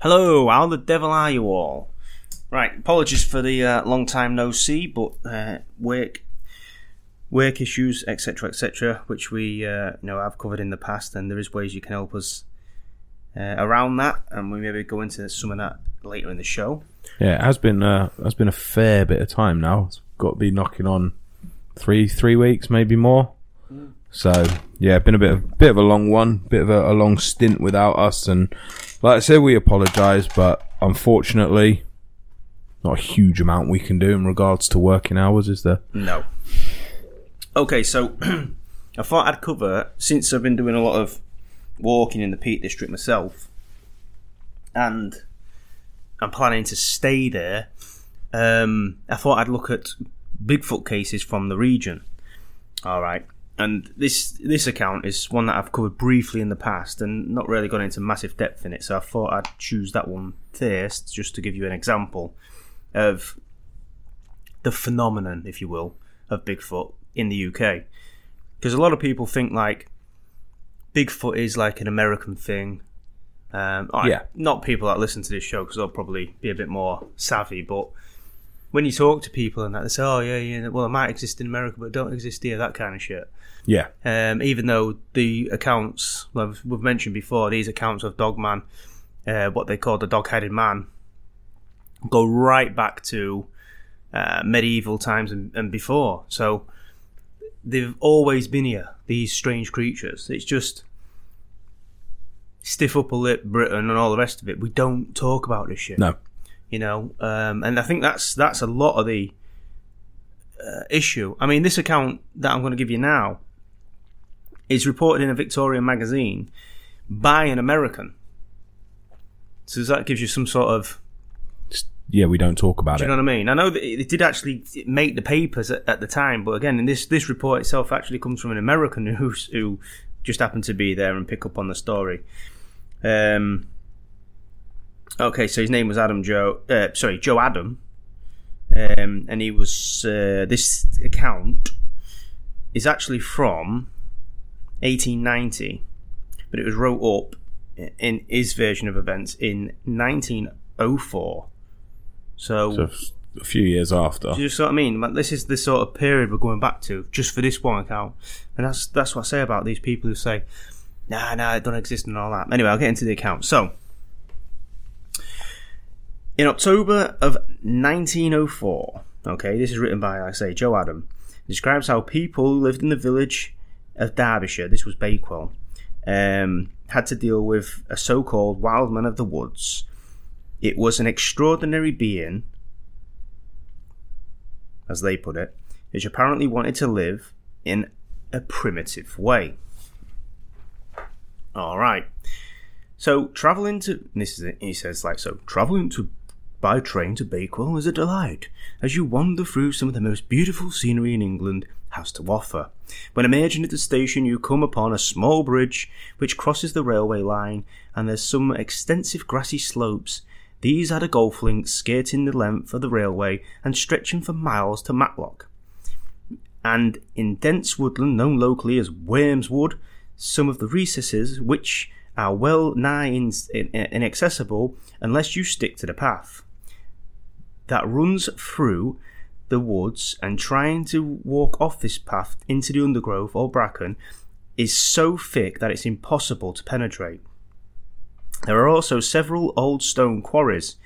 Hello, how the devil are you all? Right, apologies for the uh, long time no see, but uh, work, work issues, etc., etc., which we uh, you know I've covered in the past, and there is ways you can help us uh, around that, and we maybe go into some of that later in the show. Yeah, it has been uh, has been a fair bit of time now. It's got to be knocking on three three weeks, maybe more. So yeah, been a bit of bit of a long one, bit of a, a long stint without us, and like I said, we apologise, but unfortunately, not a huge amount we can do in regards to working hours, is there? No. Okay, so I thought I'd cover since I've been doing a lot of walking in the Peak District myself, and I'm planning to stay there. Um, I thought I'd look at Bigfoot cases from the region. All right, and this this account is one that I've covered briefly in the past and not really gone into massive depth in it. So I thought I'd choose that one first, just to give you an example of the phenomenon, if you will, of Bigfoot in the UK. Because a lot of people think like Bigfoot is like an American thing. Um, I- Yeah. Not people that listen to this show because they'll probably be a bit more savvy, but when you talk to people and that, they say, "Oh yeah, yeah, well, it might exist in America, but it don't exist here." That kind of shit. Yeah, Um, even though the accounts well, we've mentioned before, these accounts of Dogman, uh, what they call the dog-headed man, go right back to uh, medieval times and, and before. So they've always been here. These strange creatures. It's just stiff upper lip Britain and all the rest of it. We don't talk about this shit no, you know um, and i think that's that's a lot of the uh, issue i mean this account that i'm going to give you now is reported in a victorian magazine by an american so that gives you some sort of yeah, we don't talk about it. do you it. know what i mean i know that it did actually make the papers at, at the time but again in this this report itself actually comes from an american who's, who just happened to be there and pick up on the story um Okay, so his name was Adam Joe. Uh, sorry, Joe Adam, um, and he was uh, this account is actually from 1890, but it was wrote up in his version of events in 1904. So, So a few years after. do you see what I mean? Like, this is the sort of period we're going back to just for this one account, and that's that's what I say about these people who say, "Nah, nah, it don't exist" and all that. Anyway, I'll get into the account. So, in October of 1904, okay, this is written by, I say, Joe Adam, describes how people who lived in the village of Derbyshire, this was Bakewell, um, had to deal with a so-called wild man of the woods. It was an extraordinary being as they put it, which apparently wanted to live in a primitive way. All right. So traveling to this is it. He says like so traveling to by train to Bakewell is a delight as you wander through some of the most beautiful scenery in England has to offer. When emerging at the station, you come upon a small bridge which crosses the railway line, and there's some extensive grassy slopes. These are a golf links skirting the length of the railway and stretching for miles to Matlock. And in dense woodland known locally as Wormswood, some of the recesses which are well nigh in, in, inaccessible unless you stick to the path that runs through the woods and trying to walk off this path into the undergrowth or bracken is so thick that it's impossible to penetrate. There are also several old stone quarries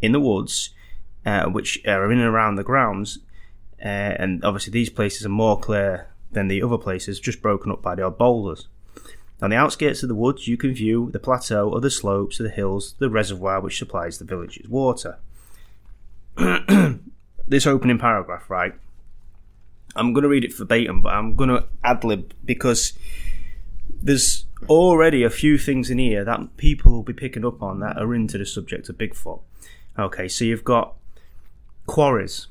in the woods, uh, which are in and around the grounds, uh, and obviously these places are more clear than the other places, just broken up by the odd boulders. On the outskirts of the woods, you can view the plateau of the slopes of the hills, the reservoir which supplies the village's water. this opening paragraph, right? I'm going to read it verbatim, but I'm going to ad lib because there's already a few things in here that people will be picking up on that are into the subject of Bigfoot. Okay, so you've got quarries.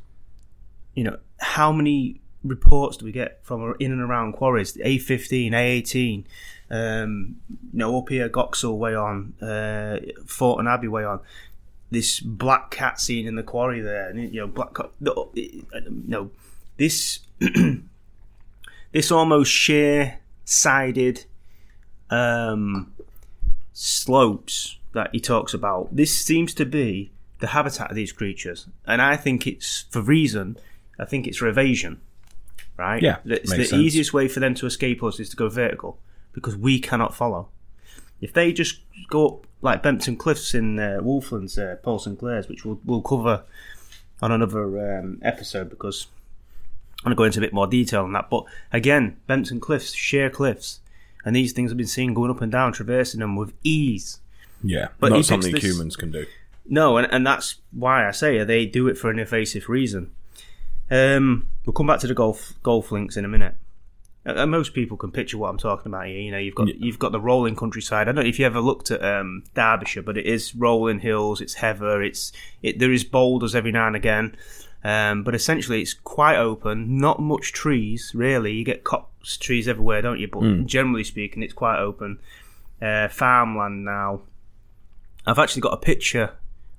You know, how many reports do we get from in and around quarries? A15, A18, um, you know, up here, Goxhill way on, uh, Thornton Abbey way on. This black cat scene in the quarry there, and you know, black cat. No, no this this almost sheer sided um, slopes that he talks about. This seems to be the habitat of these creatures, and I think it's for reason. I think it's for evasion, right? Yeah, it's the sense. easiest way for them to escape us is to go vertical because we cannot follow. If they just go up like Bempton Cliffs in uh, Wolflands, uh, Paul Sinclair's, which we'll, we'll cover on another um, episode because I'm going to go into a bit more detail on that. But again, Bempton Cliffs, sheer cliffs, and these things have been seen going up and down, traversing them with ease. Yeah, But not something this- humans can do. No, and, and that's why I say they do it for an evasive reason. Um, we'll come back to the golf golf links in a minute. Uh, uh, most people can picture what I'm talking about here. You know, you've got Yeah. you've got the rolling countryside. I don't know if you ever looked at um, Derbyshire, but it is rolling hills. It's heather. It's it, there is boulders every now and again, um, but essentially it's quite open. Not much trees really. You get copse trees everywhere, don't you? But generally speaking, it's quite open. Uh, farmland now. I've actually got a picture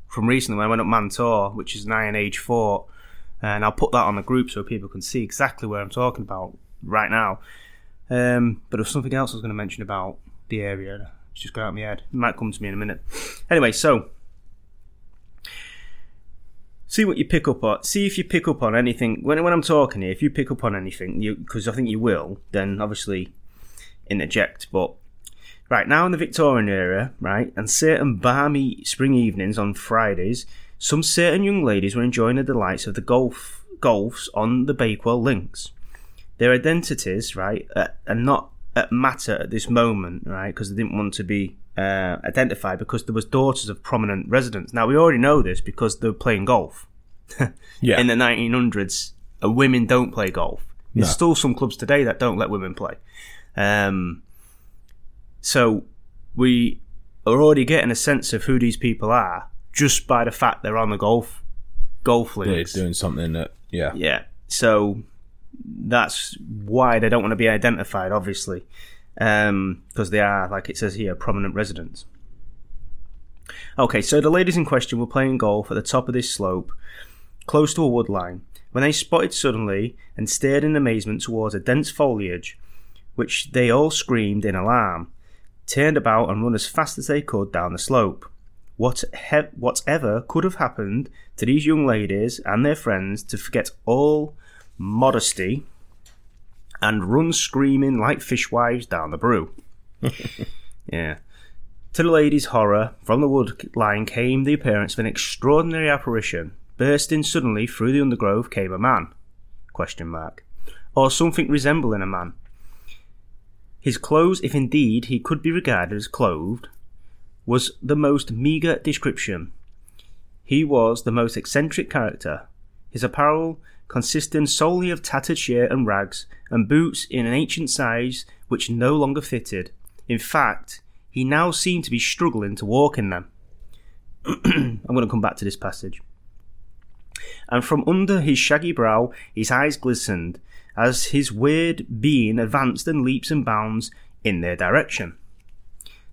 from recently when I went up Mam Tor, which is an Iron Age fort, and I'll put that on the group so people can see exactly where I'm talking about right now. Um, but there's something else I was going to mention about the area. It's just got out of my head. It might come to me in a minute. Anyway, so see what you pick up on. See if you pick up on anything when when I'm talking here. If you pick up on anything, because I think you will, then obviously interject. But right now in the Victorian era, right, and certain balmy spring evenings on Fridays, some certain young ladies were enjoying the delights of the golf golfs on the Bakewell links. Their identities, right, uh, are not at matter at this moment, right, because they didn't want to be uh, identified because there was daughters of prominent residents. Now we already know this because they were playing golf Yeah, in the 1900s, uh, women don't play golf. There's No. still some clubs today that don't let women play. Um, so we are already getting a sense of who these people are just by the fact they're on the golf golf they're links. doing something that yeah, Yeah. So that's why they don't want to be identified, obviously, um, because they are, like it says here, prominent residents. Okay, so the ladies in question were playing golf at the top of this slope, close to a wood line, when they spotted suddenly and stared in amazement towards a dense foliage, which they all screamed in alarm, turned about and run as fast as they could down the slope. What he- whatever could have happened to these young ladies and their friends to forget all modesty and run screaming like fishwives down the brew? yeah. To the ladies' horror, from the wood line came the appearance of an extraordinary apparition. Bursting suddenly through the undergrowth came a man, question mark, or something resembling a man. His clothes, if indeed he could be regarded as clothed, was the most meagre description. He was the most eccentric character. His apparel consisting solely of tattered shirt and rags, and boots in an ancient size which no longer fitted. In fact, he now seemed to be struggling to walk in them. I'm going to come back to this passage. And from under his shaggy brow, his eyes glistened as his weird being advanced in leaps and bounds in their direction.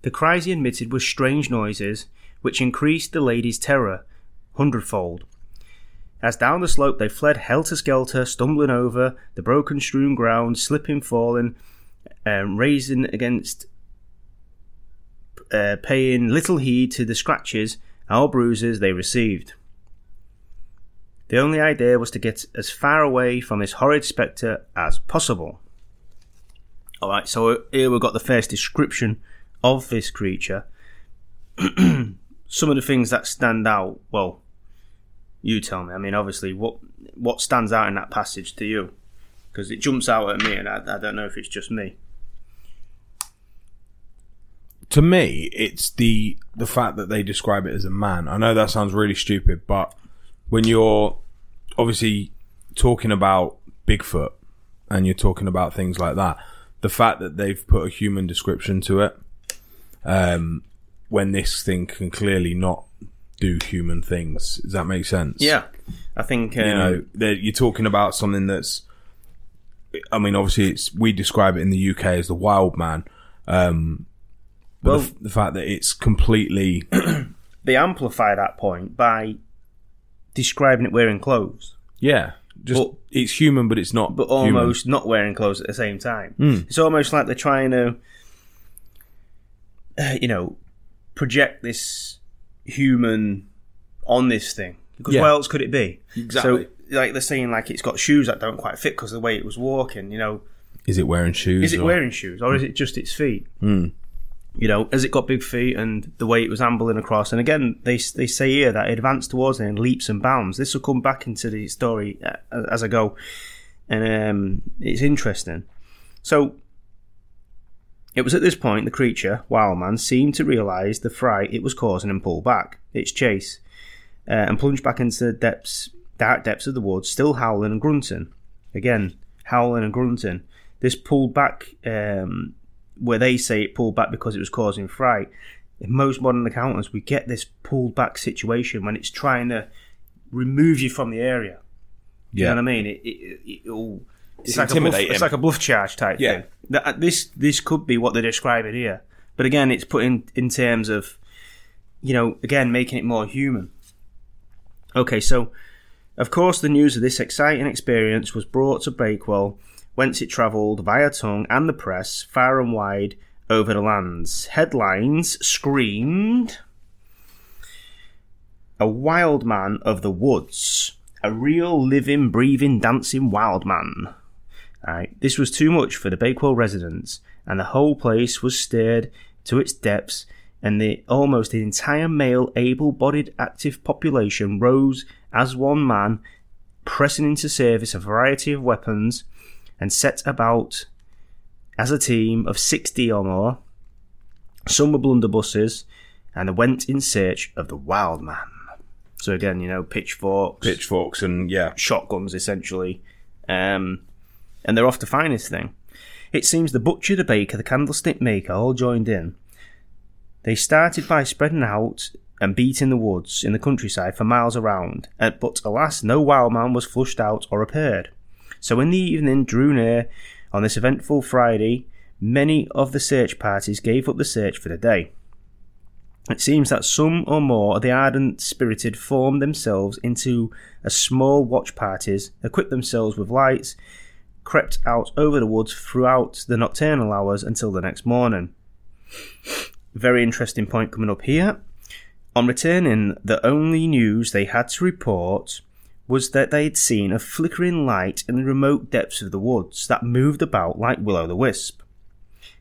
The cries he emitted were strange noises, which increased the lady's terror hundredfold. As down the slope they fled helter skelter, stumbling over the broken strewn ground, slipping, falling, um, raising against, uh, paying little heed to the scratches or bruises they received. The only idea was to get as far away from this horrid spectre as possible. Alright, so here we've got the first description of this creature. Some of the things that stand out, well, you tell me. I mean, obviously, what what stands out in that passage to you? Because it jumps out at me, and I, I don't know if it's just me. to me, it's the the fact that they describe it as a man. I know that sounds really stupid, but when you're obviously talking about Bigfoot and you're talking about things like that, the fact that they've put a human description to it, um, when this thing can clearly not do human things. Does that make sense? Yeah, I think um, you know, that you're talking about something that's. I mean, obviously, it's we describe it in the UK as the wild man, um, but Well- the, f- the fact that it's completely they amplify that point by describing it wearing clothes, yeah, just But- it's human, but it's not. but human. almost not wearing clothes at the same time. Mm. It's almost like they're trying to, uh, you know, project this human on this thing. Because Yeah. what else could it be? Exactly. So, like they're saying, like it's got shoes that don't quite fit because the way it was walking. You know, Is it wearing shoes? is it or- wearing shoes or is it just its feet? Mm. You know, has it got big feet and the way it was ambling across? And again, they they say here that it advanced towards it in leaps and bounds. This will come back into the story uh, as I go, and um, it's interesting. So, it was at this point the creature, Wildman, seemed to realise the fright it was causing and pulled back its chase, uh, and plunged back into the depths, dark depths of the woods, still howling and grunting. Again, howling and grunting. This pulled back um, where they say it pulled back because it was causing fright. In most modern encounters, we get this pulled back situation when it's trying to remove you from the area. You Yeah. know what I mean? It, it, it, it'll, it's, like a bluff, it's like a bluff charge type Yeah. thing. That, uh, this this could be what they're describing here, but again, it's put in in terms of, you know, again making it more human. Okay, so of course, the news of this exciting experience was brought to Bakewell, whence it travelled via tongue and the press far and wide over the lands. Headlines screamed A wild man of the woods. A real living, breathing, dancing wild man. Right, this was too much for the Bakewell residents, and the whole place was stirred to its depths, and the almost the entire male, able-bodied, active population rose as one man, pressing into service a variety of weapons, and set about as a team of sixty or more. Some were blunderbusses, and they went in search of the wild man. So again, you know, pitchforks, pitchforks and yeah, shotguns essentially, um, and they're off to find this thing. It seems the butcher, the baker, the candlestick maker all joined in. They started by spreading out and beating the woods in the countryside for miles around, uh, but alas, no wild man was flushed out or appeared. So when the evening drew near on this eventful Friday, many of the search parties gave up the search for the day. It seems that some or more of the ardent spirited formed themselves into a small watch parties, equipped themselves with lights, crept out over the woods throughout the nocturnal hours until the next morning. Very interesting point coming up here. On returning, the only news they had to report was that they had seen a flickering light in the remote depths of the woods that moved about like will o' the wisp.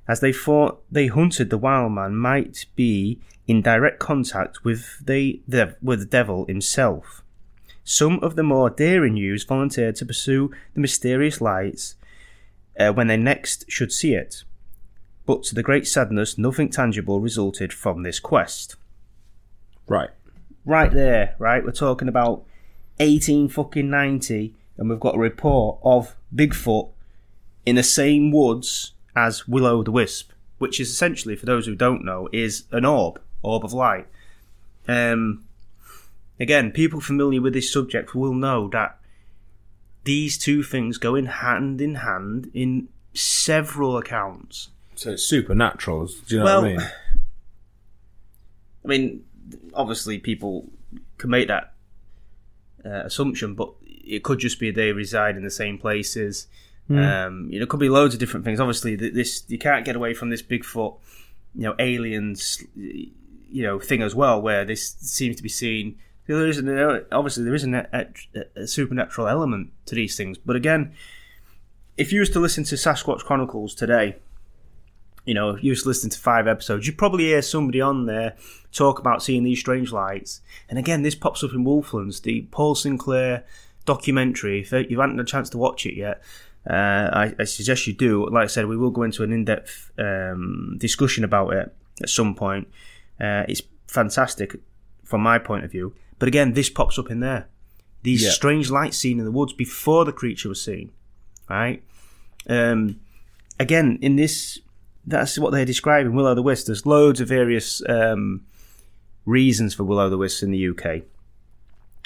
As they thought they hunted the wild man might be in direct contact with the, the with the devil himself. Some of the more daring youths volunteered to pursue the mysterious lights uh, when they next should see it. But to the great sadness, nothing tangible resulted from this quest. right. Right there, right? We're talking about 18 fucking 90, and we've got a report of Bigfoot in the same woods as will o' the wisp, which is essentially, for those who don't know, is an orb, orb of light. Um, again, people familiar with this subject will know that these two things go in hand in hand in several accounts. So it's supernatural. Do you know Well, what I mean? I mean, obviously, people can make that uh, assumption, but it could just be they reside in the same places. Um, you know, it could be loads of different things. Obviously, this you can't get away from this Bigfoot, you know, aliens, you know, thing as well, where this seems to be seen. Obviously there is an, a, a supernatural element to these things, but again, if you was to listen to Sasquatch Chronicles today, you know, if you was to listen to five episodes, you'd probably hear somebody on there talk about seeing these strange lights. And again, this pops up in Wolflands, the Paul Sinclair documentary. If you haven't had a chance to watch it yet, uh, I, I suggest you do. Like I said, we will go into an in-depth um, discussion about it at some point. Uh, it's fantastic from my point of view. But again, this pops up in there. These Yeah. strange lights seen in the woods before the creature was seen, right? Um, again, in this, that's what they're describing. Will o' the wisp. There's loads of various um, reasons for will o' the wisps in the UK.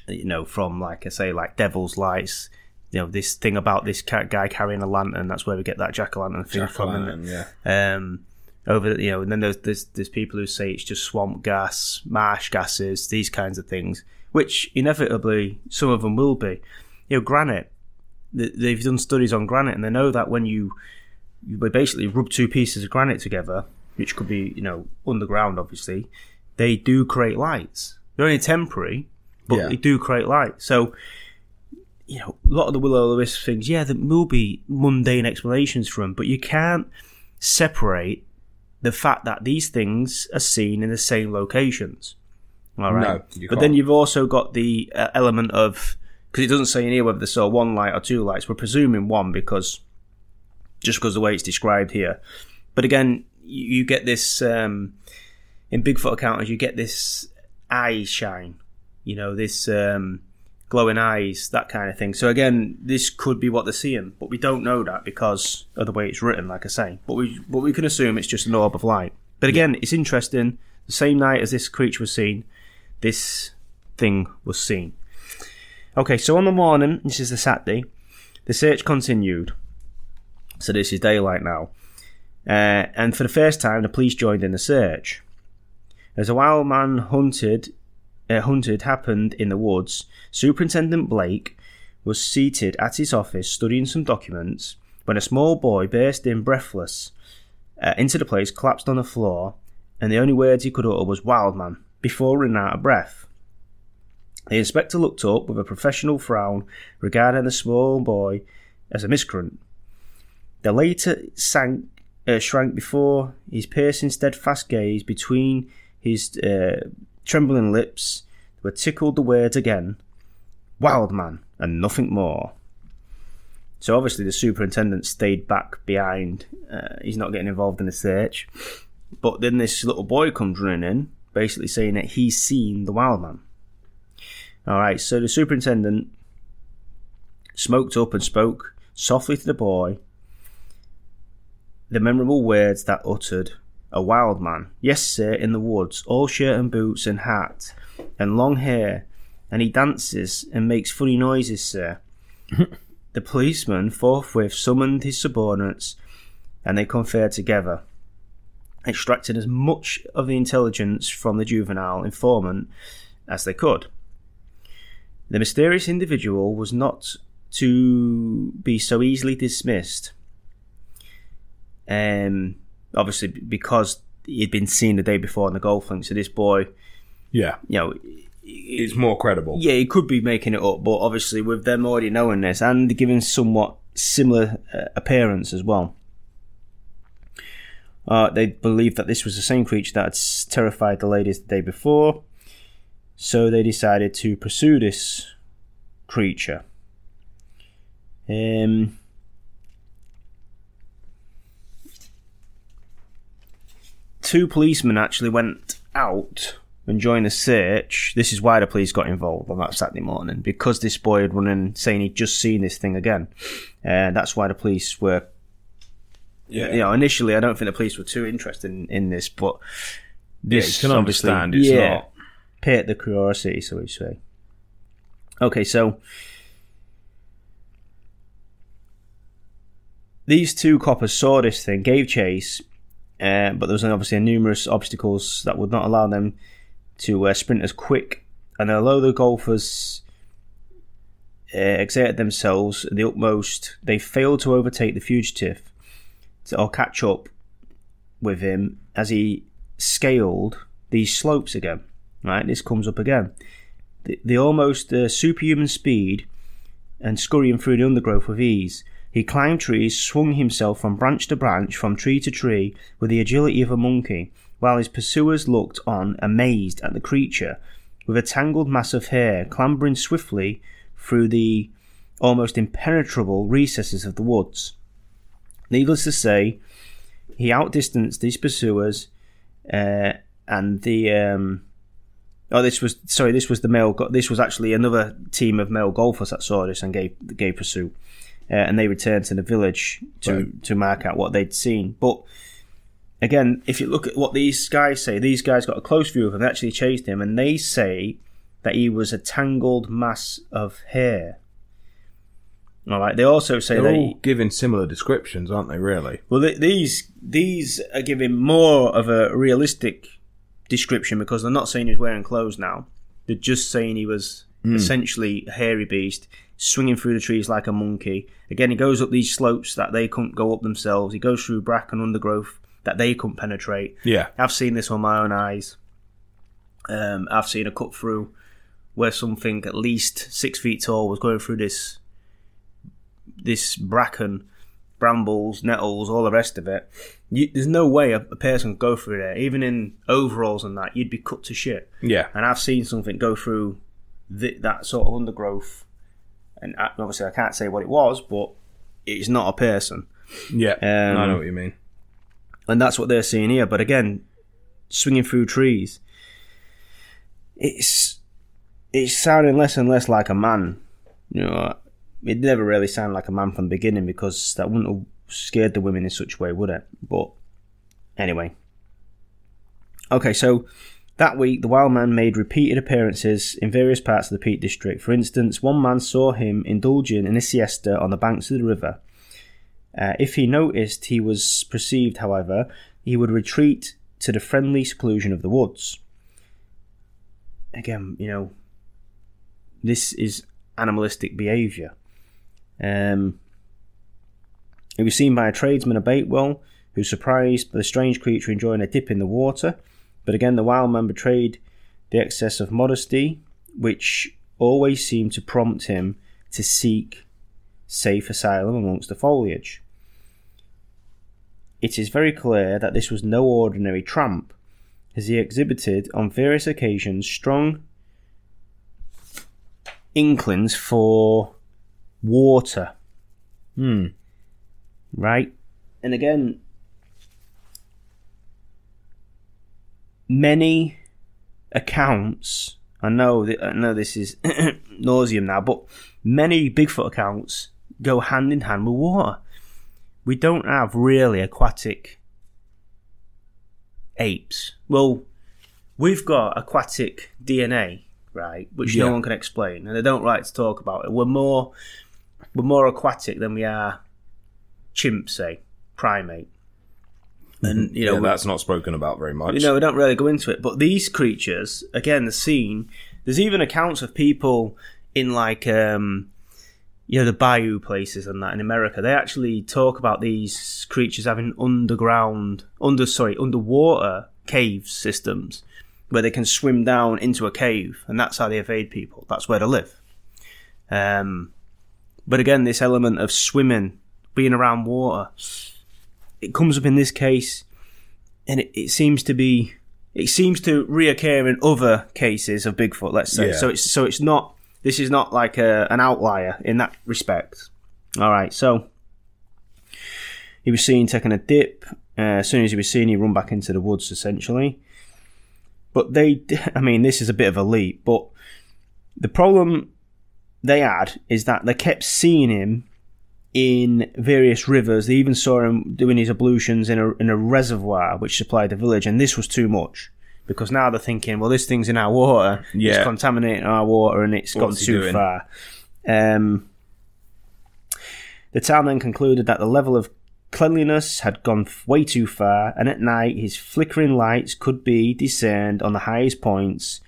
You know, from like I say, like Devil's Lights. You know, this thing about this guy carrying a lantern. That's where we get that jack o' lantern thing from. yeah. um, over you know, and then there's, there's there's people who say it's just swamp gas, marsh gases, these kinds of things, which inevitably some of them will be. You know, granite. They've done studies on granite, and they know that when you you basically rub two pieces of granite together, which could be you know underground, obviously, they do create lights. They're only temporary, but Yeah. they do create light. So you know, a lot of the will o' the wisp things, yeah, there will be mundane explanations for them, but you can't separate the fact that these things are seen in the same locations. All right. No, but then you've also got the uh, element of because it doesn't say in here whether they saw one light or two lights. We're presuming one because just because the way it's described here. But again, you, you get this um, in Bigfoot encounters. You get this eye shine. You know this um, glowing eyes, that kind of thing. So again, this could be what they're seeing, but we don't know that because of the way it's written. Like I say, but we but we can assume it's just an orb of light. But again, it's interesting. The same night as this creature was seen, this thing was seen. Okay, so on the morning, this is the Saturday, the search continued. So this is daylight now. Uh, and for the first time, the police joined in the search. As a wild man hunted, uh, hunted happened in the woods, Superintendent Blake was seated at his office studying some documents when a small boy burst in breathless uh, into the place, collapsed on the floor, and the only words he could utter was "wild man" before running out of breath. The inspector looked up with a professional frown, regarding the small boy as a miscreant. The later sank, uh, shrank before his piercing, steadfast gaze between his uh, trembling lips were tickled the words again wild man and nothing more. So obviously the superintendent stayed back behind. Uh, he's not getting involved in the search. But then this little boy comes running in, basically saying that he's seen the wild man. All right, so the superintendent smoked up and spoke softly to the boy the memorable words that uttered a wild man. Yes, sir, in the woods, all shirt and boots and hat, and long hair, and he dances and makes funny noises, sir. the policeman forthwith summoned his subordinates, and they conferred together, extracting as much of the intelligence from the juvenile informant as they could. The mysterious individual was not to be so easily dismissed. Um, obviously, because he'd been seen the day before on the golf link, so this boy, Yeah. you know, It's more credible. yeah, he could be making it up, but obviously with them already knowing this and giving somewhat similar uh, appearance as well. Uh, they believed that this was the same creature that had terrified the ladies the day before, so they decided to pursue this creature. Um, two policemen actually went out and joined the search. This is why the police got involved on that Saturday morning because this boy had run in saying he'd just seen this thing again, and that's why the police were. Yeah. You know, initially, I don't think the police were too interested in, in this, but Yeah, this you can understand it's yeah, not. piqued the curiosity, so we say. Okay, so these two coppers saw this thing, gave chase, uh, but there was obviously numerous obstacles that would not allow them to uh, sprint as quick. And although the golfers uh, exerted themselves at the utmost, they failed to overtake the fugitive to, or catch up with him as he scaled these slopes again. Right, this comes up again. The, the almost uh, superhuman speed and scurrying through the undergrowth with ease. He climbed trees, swung himself from branch to branch, from tree to tree, with the agility of a monkey, while his pursuers looked on amazed at the creature, with a tangled mass of hair clambering swiftly through the almost impenetrable recesses of the woods. Needless to say, he outdistanced these pursuers, uh, and the um, oh, this was sorry, this was the male. This was actually another team of male golfers that saw this and gave gave pursuit. Uh, and they returned to the village to Right. to mark out what they'd seen. But again, if you look at what these guys say, these guys got a close view of him. They actually chased him, and they say that he was a tangled mass of hair. All right. They also say They're all giving similar descriptions, aren't they? Really? well, th- these these are giving more of a realistic description because they're not saying he's wearing clothes now. They're just saying he was essentially a hairy beast, swinging through the trees like a monkey. Again, he goes up these slopes that they couldn't go up themselves. He goes through bracken undergrowth that they couldn't penetrate. Yeah. I've seen this with my own eyes. Um, I've seen a cut through where something at least six feet tall was going through this this bracken, brambles, nettles, all the rest of it. You, there's no way a, a person could go through there, even in overalls and that. You'd be cut to shit. Yeah. And I've seen something go through th- that sort of undergrowth, and obviously I can't say what it was, but it's not a person. Yeah. Um, I know what you mean. and that's what they're seeing here. But again, swinging through trees, it's it's sounding less and less like a man. You know, it never really sounded like a man from the beginning because that wouldn't have scared the women in such a way, would it? But anyway, okay. So that week, the wild man made repeated appearances in various parts of the Peak District. For instance, one man saw him indulging in a siesta on the banks of the river. Uh, if he noticed he was perceived, however, he would retreat to the friendly seclusion of the woods. Again, you know, this is animalistic behaviour. Um, he was seen by a tradesman of Bakewell, who was surprised by the strange creature enjoying a dip in the water. But again, the wild man betrayed the excess of modesty, which always seemed to prompt him to seek safe asylum amongst the foliage. It is very clear that this was no ordinary tramp, as he exhibited on various occasions strong inklings for water. Hmm. Right? And again, many accounts. I know that I know this is nauseum now, but many Bigfoot accounts go hand in hand with water. We don't have really aquatic apes. Well, we've got aquatic DNA, right, which Yeah. no one can explain, and they don't like to talk about it. We're more we're more aquatic than we are chimp, say, primate. And you know, yeah, that's not spoken about very much. you know, we don't really go into it, but these creatures, again, the scene. There's even accounts of people in like, um, you know, the bayou places and that in America. They actually talk about these creatures having underground, under sorry, underwater cave systems where they can swim down into a cave, and that's how they evade people. That's where they live. Um, but again, this element of swimming, being around water, it comes up in this case and it, it seems to be it seems to reoccur in other cases of Bigfoot. Let's say Yeah. so. It's so it's not this is not like a, an outlier in that respect. All right, so he was seen taking a dip. Uh, as soon as he was seen, he run back into the woods essentially. But they, I mean, this is a bit of a leap. But the problem they had is that they kept seeing him in various rivers. They even saw him doing his ablutions in a in a reservoir which supplied the village, and this was too much because now they're thinking, well, this thing's in our water, Yeah. it's contaminating our water, and it's What's gone too doing? far. Um, the town then concluded that the level of cleanliness had gone f- way too far, and at night his flickering lights could be discerned on the highest points.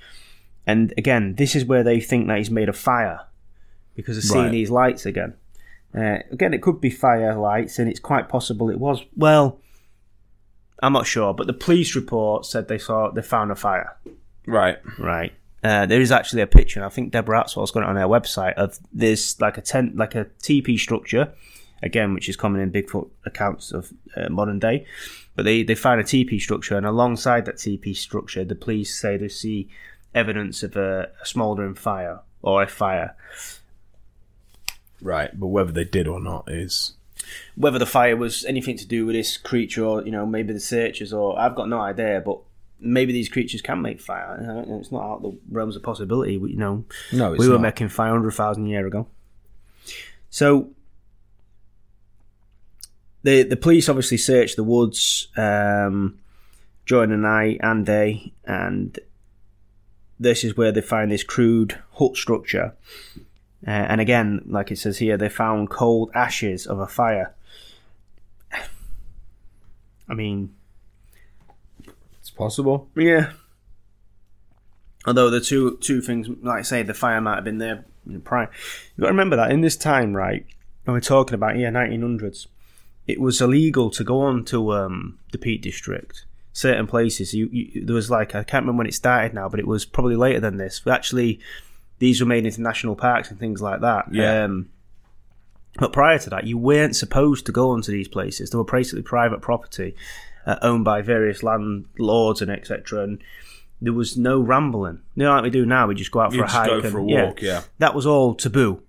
And again, this is where they think that he's made of fire because they're seeing Right. these lights again. Uh, again, it could be fire lights, and it's quite possible it was. Well, I'm not sure, but the police report said they saw they found a fire. Right. Right. Uh, there is actually a picture, and I think Deborah Hatswell's got it on her website of this like a tent, like a teepee structure, again, which is common in Bigfoot accounts of uh, modern day. But they they found a teepee structure, and alongside that teepee structure, the police say they see evidence of a, a smouldering fire or a fire. Right. But whether they did or not is. Whether the fire was anything to do with this creature, or you know, maybe the searchers, or I've got no idea, but. Maybe these creatures can make fire. I don't know, It's not out of the realms of possibility. You know, No, we were not. making fire hundred thousand year ago. So the the police obviously searched the woods um, during the night and day, and this is where they find this crude hut structure. Uh, and again, like it says here, they found cold ashes of a fire. I mean, It's possible. yeah. Although the two two things, like I say, the fire might have been there prior. You got to remember that in this time, right? When we're talking about yeah, nineteen hundreds, it was illegal to go on to um, the Peak District. Certain places, you, you there was like I can't remember when it started now, but it was probably later than this. But actually, these were made into national parks and things like that. Yeah. Um, but prior to that, you weren't supposed to go onto these places. They were basically private property uh, owned by various landlords and etc. And there was no rambling. You know, like we do now, we just go out for You a hike. go and, for a walk, yeah. That was all taboo.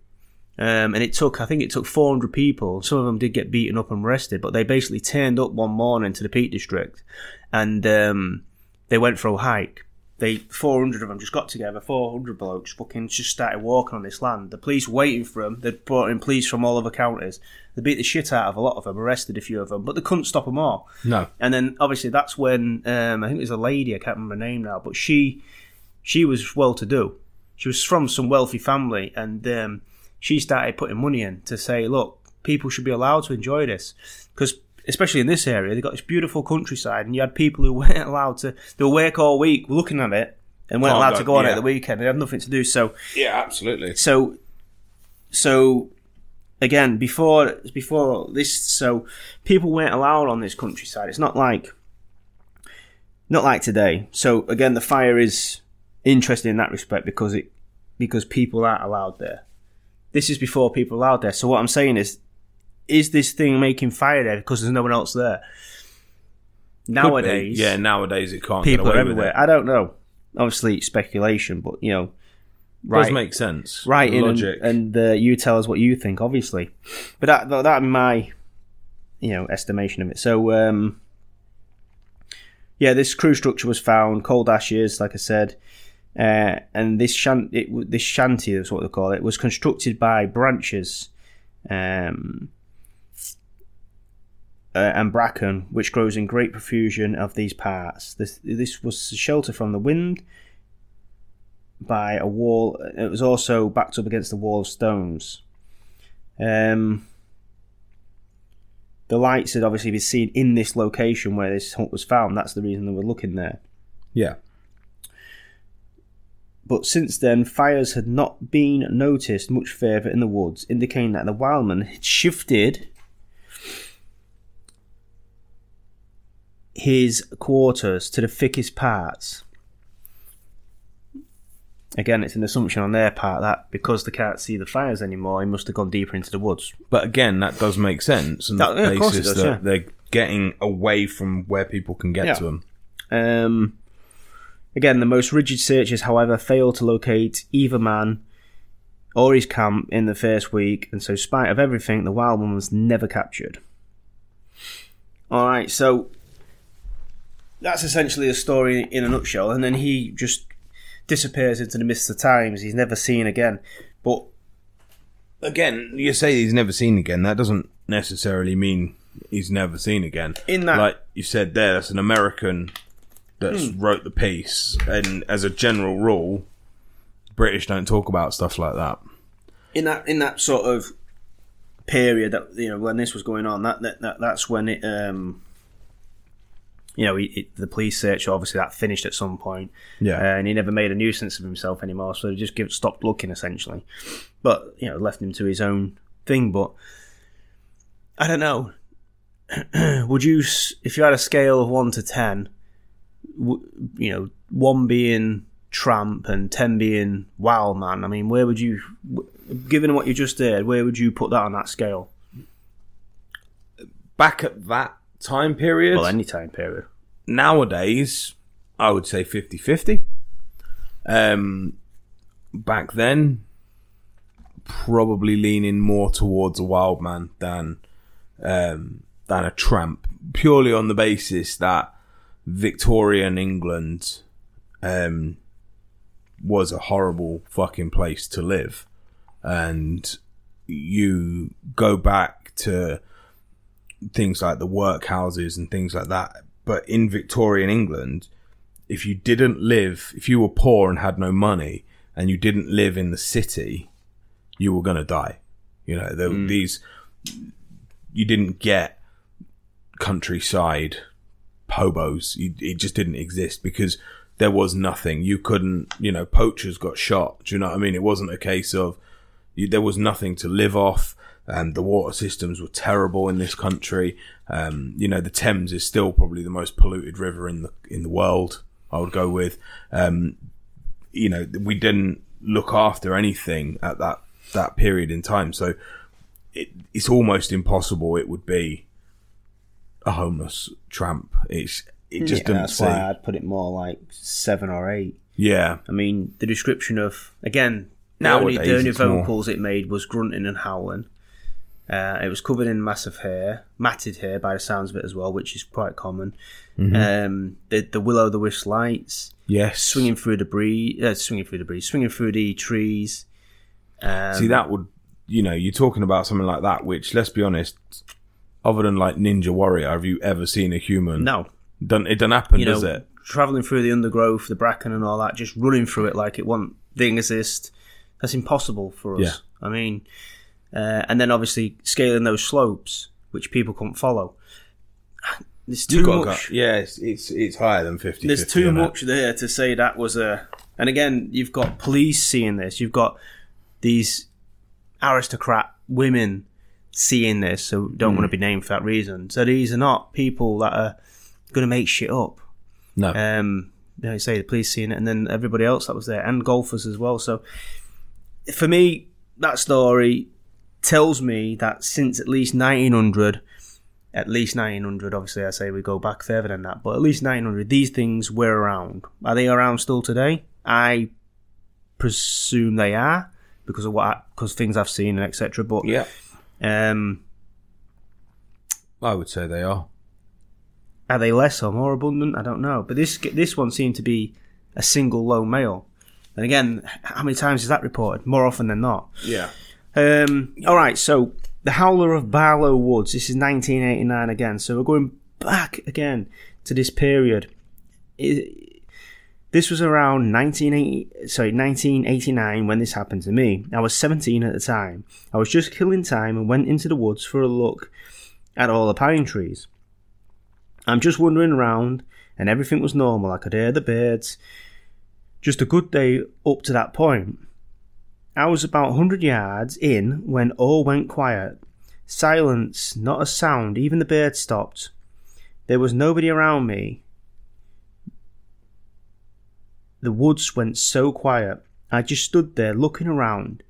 Um, and it took, I think it took 400 people. Some of them did get beaten up and arrested, but they basically turned up one morning to the Peak District and um, they went for a hike. They 400 of them just got together, 400 blokes, fucking just started walking on this land. The police waiting for them. They'd brought in police from all over counties. They beat the shit out of a lot of them, arrested a few of them, but they couldn't stop them all. No. And then obviously that's when um, I think there's a lady I can't remember her name now, but she she was well to do. She was from some wealthy family, and um, she started putting money in to say, look, people should be allowed to enjoy this because. Especially in this area, they've got this beautiful countryside, and you had people who weren't allowed to. They were awake all week looking at it, and weren't Oh, allowed God, to go on it at the weekend. They had nothing to do. So, Yeah, absolutely. so so again before before this so people weren't allowed on this countryside it's not like not like today so again the fire is interesting in that respect because it because people aren't allowed there this is before people allowed there so what i'm saying is is this thing making fire there? Because there's no one else there. Nowadays yeah, nowadays it can't. people are everywhere. i don't know. Obviously it's speculation but you know Does make sense. right in and, Logic. and uh, you tell us what you think obviously. But that that, that my you know estimation of it. So um yeah this crew structure was found cold ashes like i said uh, and this shan- it, this shanty is what they call it was constructed by branches um uh, and bracken, which grows in great profusion of these parts. This this was shelter from the wind, by a wall. It was also backed up against a wall of stones. Um, the lights had obviously been seen in this location where this hut was found. That's the reason they were looking there. yeah. But since then, fires had not been noticed much further in the woods, indicating that the wildman had shifted his quarters to the thickest parts. Again, it's an assumption on their part that because they can't see the fires anymore, he must have gone deeper into the woods. But again, that does make sense on That- yeah, of course it basis does, that yeah. they're getting away from where people can get Yeah. to them. Um, again, the most rigid searches, however, failed to locate either man or his camp in the first week, and so, spite of everything, the wild one was never captured. All right, so that's essentially a story in a nutshell, and then he just disappears into the mists of times. He's never seen again. But Again, you say he's never seen again. That doesn't necessarily mean he's never seen again. In that- like you said there, that's an American that's wrote the piece, and as a general rule, British don't talk about stuff like that. in that in that sort of period that you know when this was going on, that that, that that's when it um you know, he, it, the police search obviously that finished at some point, Yeah. uh, and he never made a nuisance of himself anymore. So they just give, stopped looking essentially, but you know, left him to his own thing. But I don't know. Would you, if you had a scale of one to ten, w- you know, one being tramp and ten being wild man? I mean, where would you, w- given what you just did, where would you put that on that scale? Back at that time period, Well, any time period. nowadays, I would say 50 50. Um, back then, probably leaning more towards a wild man than um, than a tramp, purely on the basis that Victorian England um, was a horrible fucking place to live, and you go back to things like the workhouses and things like that. But in Victorian England, if you didn't live, if you were poor and had no money, and you didn't live in the city, you were going to die. You know, there, mm. these you didn't get countryside hobos. You, it just didn't exist because there was nothing. You couldn't, you know, poachers got shot. Do you know what I mean? It wasn't a case of you, there was nothing to live off. And the water systems were terrible in this country. Um, you know, the Thames is still probably the most polluted river in the in the world. I would go with. Um, you know, we didn't look after anything at that that period in time. So it, it's almost impossible. It would be a homeless tramp. It's it just Yeah, doesn't that's seem. why I'd put it more like seven or eight. Yeah, I mean, the description of again the only, Nowadays the only it's more- vocals it made was grunting and howling. Uh, it was covered in massive hair, matted hair by the sounds of it as well, which is quite common. Mm-hmm. Um, the the will o' the wisp lights yes. swinging through the breeze, uh, swinging through the breeze, swinging through the trees. Um, See, that would, you know, you're talking about something like that, which, let's be honest, other than like Ninja Warrior, have you ever seen a human? no, Done, it doesn't happen, you know, does it? traveling through the undergrowth, the bracken, and all that, just running through it like it won't didn't exist. That's impossible for us. Yeah. I mean, uh, and then obviously scaling those slopes, which people couldn't follow. There's too You've got to much. go- yeah, it's, it's it's higher than 50. There's too much there to say that was a. And again, you've got police seeing this. You've got these aristocrat women seeing this, so don't want to be named for that reason. So these are not people that are going to make shit up. No, Um, you know, say the police seeing it, and then everybody else that was there, and golfers as well. So, for me, that story tells me that since at least 1900, at least 1900, obviously I say we go back further than that, but at least 1900, these things were around. Are they around still today? I presume they are because of what because things I've seen and etc. But yeah, um, I would say they are. Are they less or more abundant? I don't know. But this this one seemed to be a single low male. And again, how many times is that reported? More often than not. Yeah, Um, All right, so the Howler of Barlow Woods. This is 1989 again. So we're going back again to this period. It, this was around 1980, sorry, 1989 when this happened to me. I was 17 at the time. I was just killing time and went into the woods for a look at all the pine trees. I'm just wandering around and everything was normal. I could hear the birds. Just a good day up to that point. I was about 100 yards in when all went quiet. Silence, not a sound, even the birds stopped. There was nobody around me. The woods went so quiet. I just stood there looking around.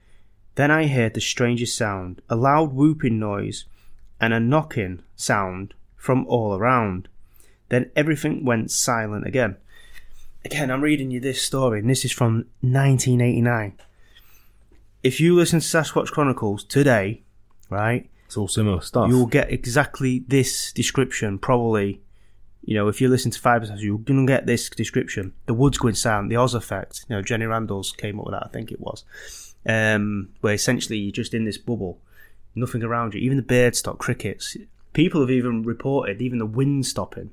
Then I heard the strangest sound a loud whooping noise and a knocking sound from all around. Then everything went silent again. Again, I'm reading you this story, and this is from 1989 if you listen to Sasquatch Chronicles today, right, it's all similar stuff. you'll get exactly this description. Probably, you know, if you listen to Five you're gonna get this description. The woods going sound, the Oz effect. You know, Jenny Randles came up with that. I think it was, um, where essentially you're just in this bubble, nothing around you. Even the birds stop, crickets. People have even reported even the wind stopping.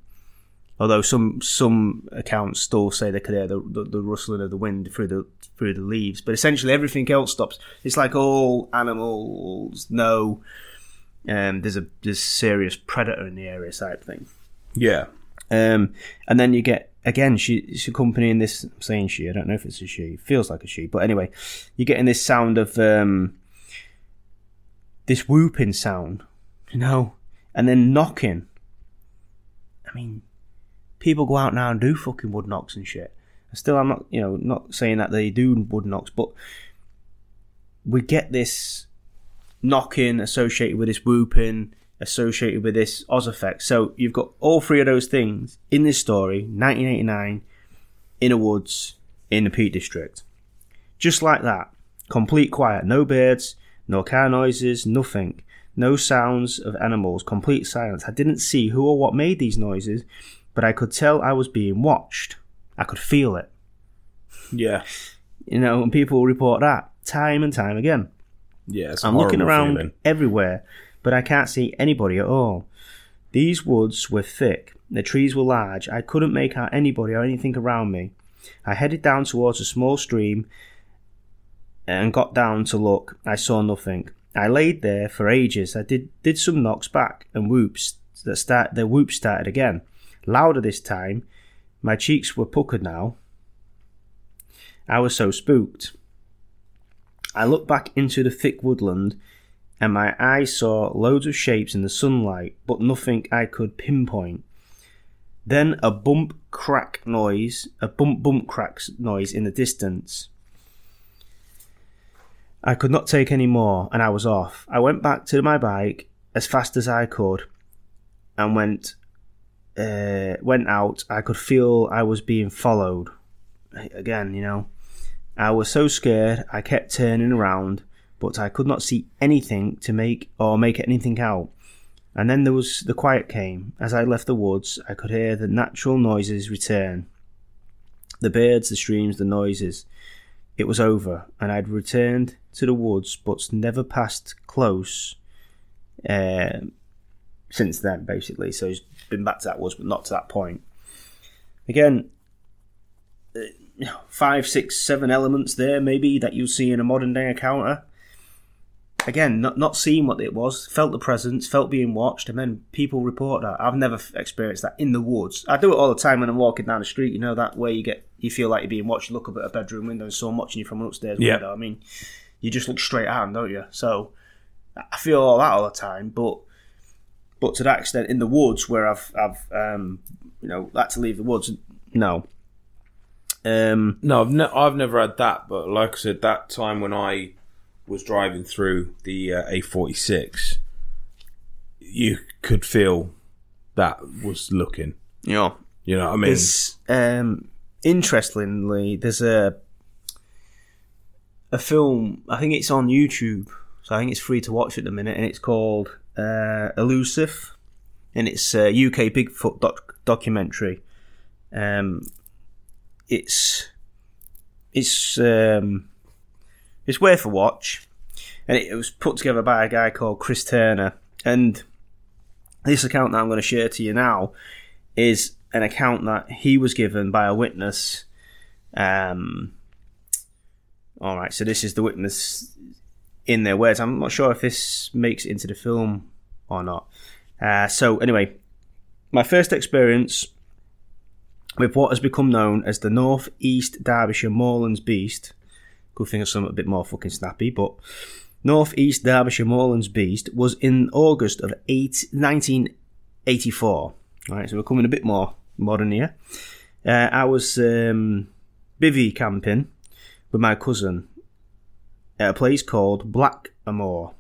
Although some some accounts still say they could hear the, the, the rustling of the wind through the through the leaves, but essentially everything else stops. It's like all animals know um, there's a there's serious predator in the area type thing. yeah, Um, and then you get again she she's accompanying this. I'm saying she. I don't know if it's a she. It feels like a she, but anyway, you're getting this sound of um, this whooping sound, you know, and then knocking. I mean, people go out now and do fucking wood knocks and shit. Still, I'm not, you know, not saying that they do wood knocks, but we get this knocking associated with this whooping, associated with this Oz effect. So you've got all three of those things in this story, 1989, in the woods, in the Peak District. Just like that. Complete quiet. No birds, no car noises, nothing. No sounds of animals. Complete silence. I didn't see who or what made these noises, but I could tell I was being watched. I could feel it. yeah, You know, and people report that time and time again. yeah. I'm looking around feeling. everywhere. but I can't see anybody at all. These woods were thick, the trees were large, I couldn't make out anybody or anything around me. I headed down towards a small stream and got down to look. I saw nothing. I laid there for ages. I did did some knocks back and whoops that start the whoop started again. Louder this time. My cheeks were puckered now. I was so spooked. I looked back into the thick woodland and my eyes saw loads of shapes in the sunlight, but nothing I could pinpoint. Then a bump crack noise, a bump bump cracks noise in the distance. I could not take any more, and I was off. I went back to my bike as fast as I could, and went uh, went out. I could feel I was being followed. Again, you know, I was so scared. I kept turning around, but I could not see anything to make or make anything out. And then there was the quiet came. As I left the woods, I could hear the natural noises return. The birds, the streams, the noises. It was over, and I'd returned to the woods, but never passed close uh, since then, basically. So been back to that woods, but not to that point. Again, uh, five, six, seven elements there, maybe, that you'll see in a modern day encounter again, not not seeing what it was, felt the presence, felt being watched, and then people report that. I've never experienced that in the woods. I do it all the time when I'm walking down the street. You know that way you get you feel like you're being watched. You look up at a bedroom window and someone watching you from an upstairs Yeah. window. I mean, you just look straight at them, don't you? So I feel all that all the time, but but to that extent, in the woods where I've I've um, you know had to leave the woods, no. Um, No, I've, ne- I've never had that, but like I said, that time when I was driving through the uh, A46, you could feel that was looking. you know, You know what I mean? There's um, interestingly, there's a a film. I think it's on YouTube, so I think it's free to watch at the minute, and it's called uh, Elusive, and it's a UK Bigfoot doc- documentary. Um, it's it's um, it's worth a watch, and it, it was put together by a guy called Chris Turner, and this account that I'm going to share to you now is an account that he was given by a witness. Um, all right, so this is the witness in their words. I'm not sure if this makes it into the film or not. Uh, so, anyway, my first experience with what has become known as the North East Derbyshire Moorlands Beast. Could think of something a bit more fucking snappy, but North East Derbyshire Moorlands Beast was in August of eight, 1984. All right, so we're coming a bit more modern here. Uh, I was um, bivvy camping with my cousin at a place called Blacka Moor.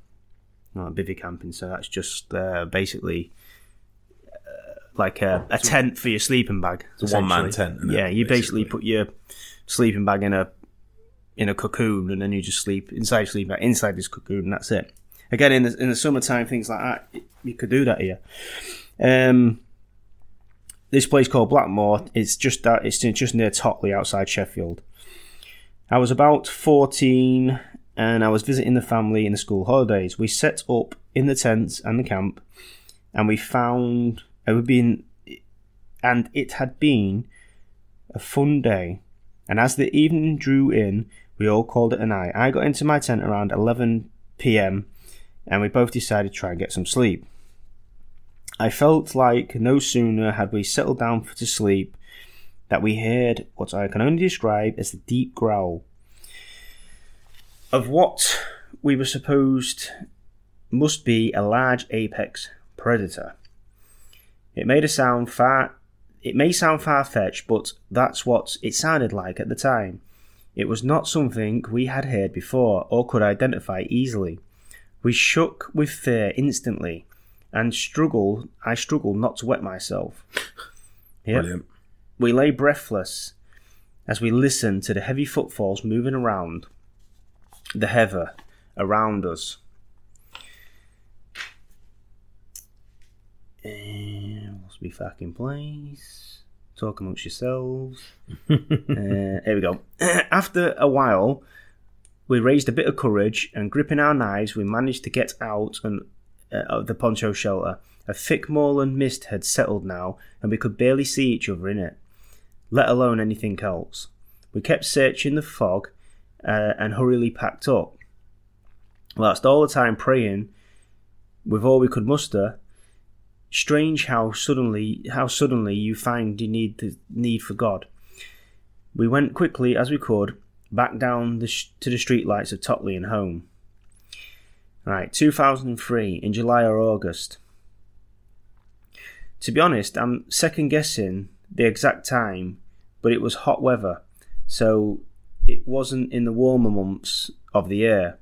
Not bivvy camping, so that's just uh, basically uh, like a, a tent for your sleeping bag. It's a one-man tent, isn't it, Yeah, you basically basically? put your sleeping bag in a in a cocoon, and then you just sleep inside your sleeping bag, inside this cocoon, and that's it. Again, in the in the summertime, things like that, you could do that here. Um, this place called Blackmore. It's just that it's just near Totley, outside Sheffield. I was about fourteen, and I was visiting the family in the school holidays. We set up in the tent and the camp, and we found it had been, and it had been a fun day. And as the evening drew in, we all called it a night. I got into my tent around eleven p.m. and we both decided to try and get some sleep. I felt like no sooner had we settled down to sleep that we heard what I can only describe as the deep growl of what we were supposed must be a large apex predator. It made a sound far it may sound far fetched, but that's what it sounded like at the time. It was not something we had heard before or could identify easily. We shook with fear instantly and struggled I struggled not to wet myself. Yep. Brilliant. We lay breathless as we listened to the heavy footfalls moving around the heather around us. And let's be fucking place. Talk amongst yourselves. uh, here we go. After a while, we raised a bit of courage and gripping our knives, we managed to get out and uh, of the poncho shelter. A thick moorland mist had settled now, and we could barely see each other in it, let alone anything else. We kept searching the fog uh, and hurriedly packed up. Whilst all the time praying, with all we could muster, strange how suddenly how suddenly you find you need the need for God. We went quickly as we could back down the sh- to the streetlights of Totley and home. Right, 2003 in July or August. To be honest, I'm second guessing the exact time, but it was hot weather, so it wasn't in the warmer months of the year.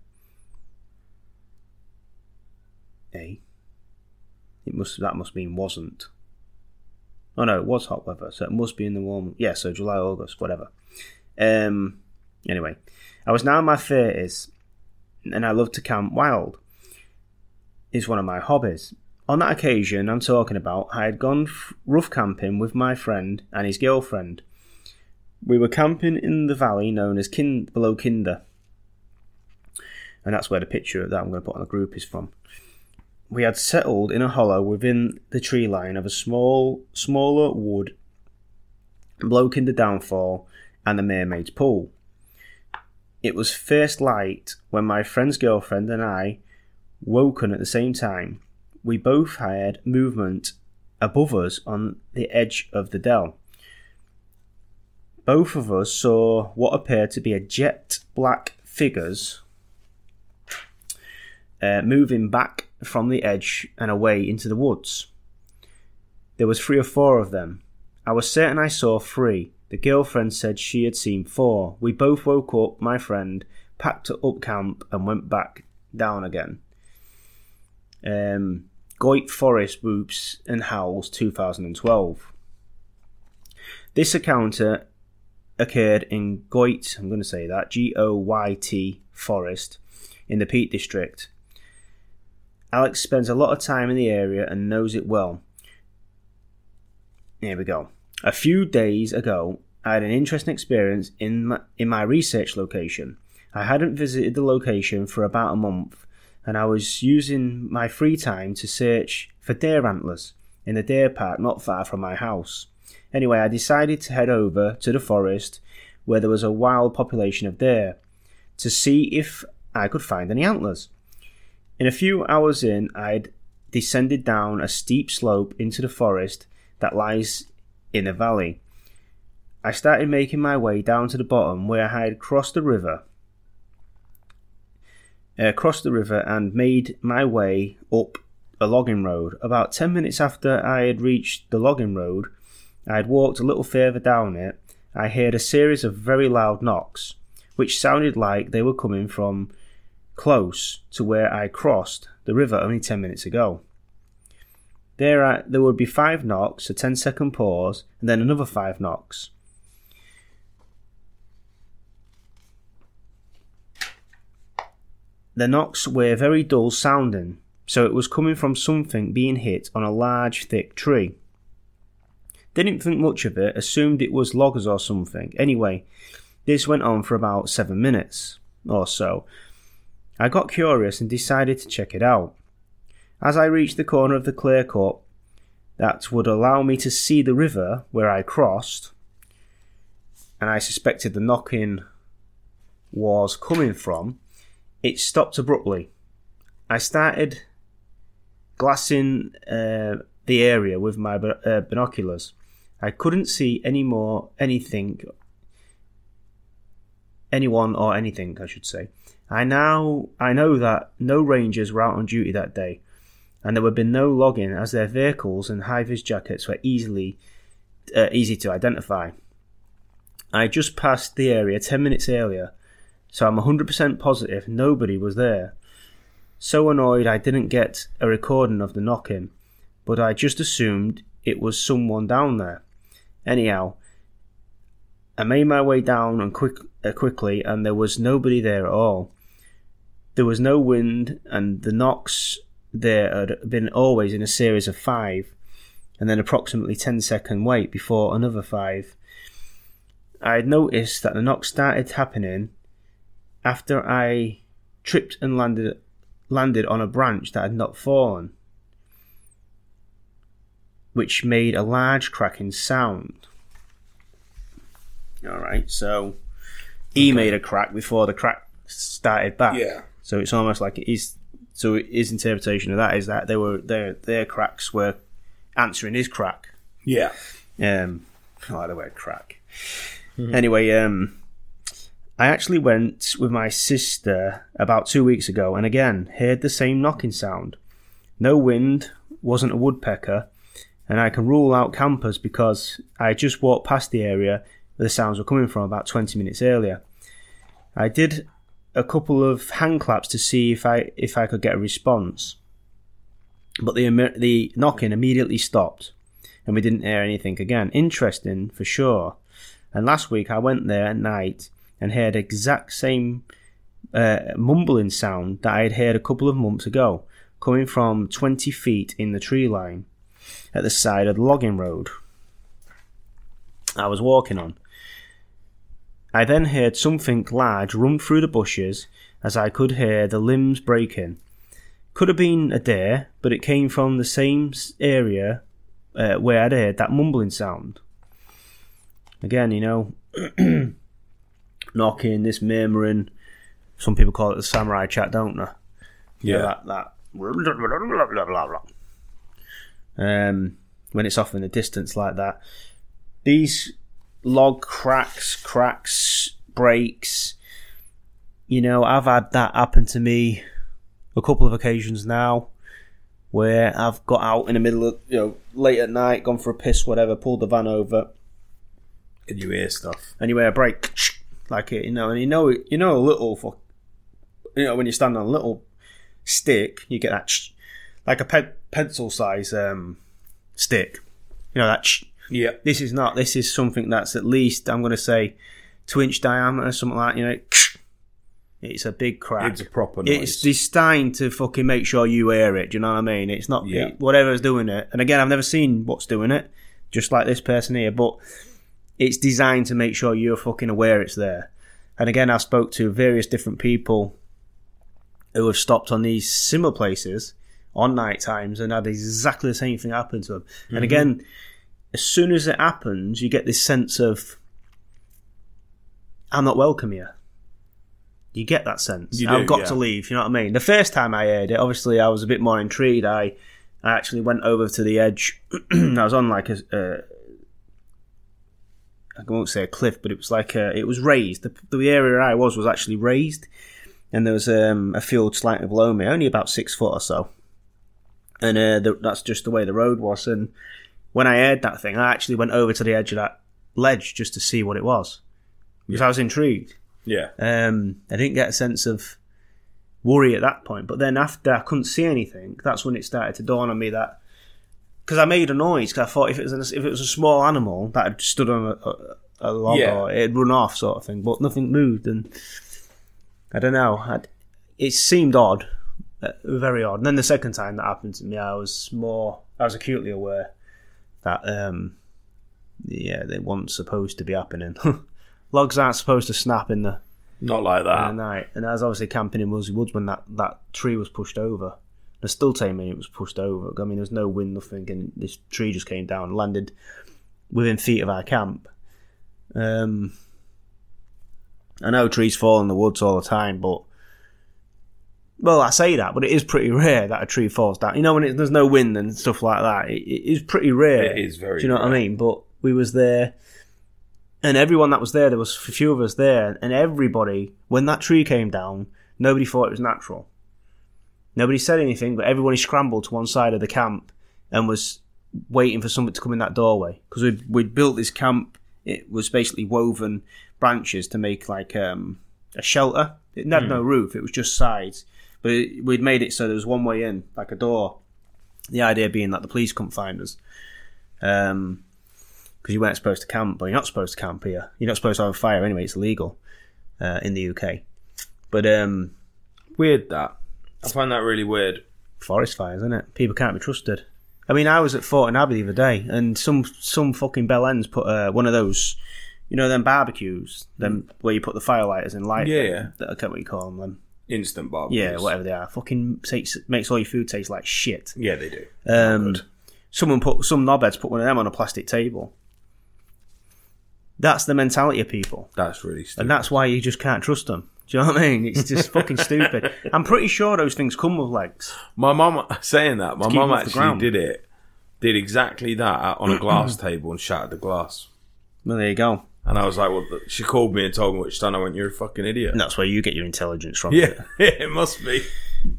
Eh? It must that must mean wasn't. Oh no, it was hot weather, so it must be in the warm. Yeah, so July, August, whatever. Um. Anyway, I was now in my thirties, and I love to camp wild. It's one of my hobbies. On that occasion I'm talking about, I had gone rough camping with my friend and his girlfriend. We were camping in the valley known as Kin- below Kinder, and that's where the picture that I'm going to put on the group is from we had settled in a hollow within the tree line of a small, smaller wood, in the downfall, and the mermaid's pool. It was first light when my friend's girlfriend and I woken at the same time. We both heard movement above us on the edge of the dell. Both of us saw what appeared to be a jet black figures uh, moving back from the edge and away into the woods. There was three or four of them. I was certain I saw three. The girlfriend said she had seen four. We both woke up, my friend, packed up camp, and went back down again. Um, Goyt Forest Whoops and Howls 2012. This encounter occurred in Goyt, I'm going to say that, G O Y T Forest, in the Peak District. Alex spends a lot of time in the area and knows it well. Here we go. A few days ago, I had an interesting experience in my, in my research location. I hadn't visited the location for about a month, and I was using my free time to search for deer antlers in a deer park not far from my house. Anyway, I decided to head over to the forest where there was a wild population of deer to see if I could find any antlers. In a few hours in, I'd descended down a steep slope into the forest that lies in a valley. I started making my way down to the bottom where I had crossed the river. Uh, crossed the river and made my way up a logging road. About ten minutes after I had reached the logging road, I had walked a little further down it. I heard a series of very loud knocks, which sounded like they were coming from close to where I crossed the river only 10 minutes ago. There, are, there would be five knocks, a 10 second pause, and then another five knocks. The knocks were very dull sounding, so it was coming from something being hit on a large, thick tree. Didn't think much of it, assumed it was loggers or something. Anyway, this went on for about seven minutes or so, I got curious and decided to check it out. As I reached the corner of the clear cut that would allow me to see the river where I crossed, and I suspected the knocking was coming from, it stopped abruptly. I started glassing uh, the area with my uh, binoculars. I couldn't see any more anything, anyone or anything, I should say. I now I know that no rangers were out on duty that day, and there would be no logging as their vehicles and high vis jackets were easily uh, easy to identify. I just passed the area ten minutes earlier, so I'm 100% positive nobody was there. So annoyed I didn't get a recording of the knocking, but I just assumed it was someone down there. Anyhow, I made my way down and quick, uh, quickly, and there was nobody there at all. There was no wind, and the knocks there had been always in a series of five, and then approximately 10 second wait before another five. I had noticed that the knocks started happening after I tripped and landed landed on a branch that had not fallen, which made a large cracking sound. All right, so he made a crack before the crack started back. Yeah. So it's almost like it is. So his interpretation of that is that they were their their cracks were answering his crack. Yeah. Um, I like the word crack. Anyway, um, I actually went with my sister about two weeks ago, and again heard the same knocking sound. No wind, wasn't a woodpecker, and I can rule out campers because I just walked past the area where the sounds were coming from about 20 minutes earlier. I did a couple of hand claps to see if I if I could get a response, but the the knocking immediately stopped and we didn't hear anything again. Interesting for sure. And last week I went there at night and heard exact same uh, mumbling sound that I had heard a couple of months ago, coming from 20 feet in the tree line at the side of the logging road I was walking on. I then heard something large run through the bushes as I could hear the limbs breaking. Could have been a deer, but it came from the same area uh, where I'd heard that mumbling sound. Again, you know, knocking, this murmuring. Some people call it the samurai chat, don't they? You know, Yeah. that that. Um, when it's off in the distance like that, these log cracks, cracks, breaks. You know, I've had that happen to me a couple of occasions now where I've got out in the middle of, you know, late at night, gone for a piss, whatever, pulled the van over, And you hear stuff. and you hear a break, like it, you know, and you know, you know, a little for, you know, when you stand on a little stick, you get that, like a pe- pencil size um, stick, you know, that. Yeah. This is not. This is something that's at least I'm going to say two inch diameter, something like you know. It's a big crack. It's a proper noise. It's designed to fucking make sure you hear it. Do you know what I mean? It's not Yeah. it- whatever's doing it. And again, I've never seen what's doing it, just like this person here. But it's designed to make sure you're fucking aware it's there. And again, I've spoke to various different people who have stopped on these similar places on night times and had exactly the same thing happen to them. Mm-hmm. And again, as soon as it happens, you get this sense of I'm not welcome here. You get that sense. You I've got yeah. to leave. You know what I mean? The first time I heard it, obviously, I was a bit more intrigued. I, I actually went over to the edge. I was on like a, uh, won't say a cliff, but it was like a, it was raised. The, the area I was was actually raised, and there was um, a field slightly below me, only about six foot or so. And uh, the, that's just the way the road was. And when I heard that thing, I actually went over to the edge of that ledge just to see what it was because I was intrigued. yeah. Um, I didn't get a sense of worry at that point, but then after I couldn't see anything, that's when it started to dawn on me that because I made a noise because I thought if it was a, if it was a small animal that had stood on a, a, a log Yeah. or it'd run off sort of thing, but nothing moved, and I don't know. I'd, it seemed odd, uh, very odd. And then the second time that happened to me, I was more, I was acutely aware that um, yeah, they weren't supposed to be happening. Logs aren't supposed to snap in the Not like that. night. And I was obviously camping in Wolsey Woods when that, that tree was pushed over. They're still telling me it was pushed over. I mean, there was no wind, nothing, and this tree just came down, and landed within feet of our camp. Um, I know trees fall in the woods all the time, but well, I say that, but it is pretty rare that a tree falls down. You know, when it, there's no wind and stuff like that, it, it is pretty rare. It is very Do you know what I mean? But we was there, and everyone that was there, there was a few of us there, and everybody, when that tree came down, nobody thought it was natural. Nobody said anything, but everybody scrambled to one side of the camp and was waiting for something to come in that doorway because we'd, we'd built this camp. It was basically woven branches to make like um, a shelter. It had no roof; it was just sides. But we'd made it so there was one way in, like a door. The idea being that the police couldn't find us, um, because you weren't supposed to camp. But you're not supposed to camp here. You're not supposed to have a fire anyway. It's illegal uh, in the UK. But um, Weird that. I find that really weird. forest fires, isn't it? People can't be trusted. I mean, I was at Fort and Abbey the other day, and some some fucking bell ends put uh, one of those, you know, them barbecues, them where you put the firelighters in light. Yeah, yeah. I can't what you call them. them. Instant barbecues. Yeah, whatever they are. Fucking takes, makes all your food taste like shit. Yeah, they do. Um, Good. someone put some knobheads put one of them on a plastic table. That's the mentality of people, That's really stupid. and that's why you just can't trust them. Do you know what I mean? It's just fucking stupid. I'm pretty sure those things come with legs. My mum saying that. My keep mum them off the actually ground. did it. Did exactly that on a glass table and shattered the glass. Well, there you go. And I was like, "Well," she called me and told me which time I went. You're a fucking idiot. And that's where you get your intelligence from. Yeah, it must be.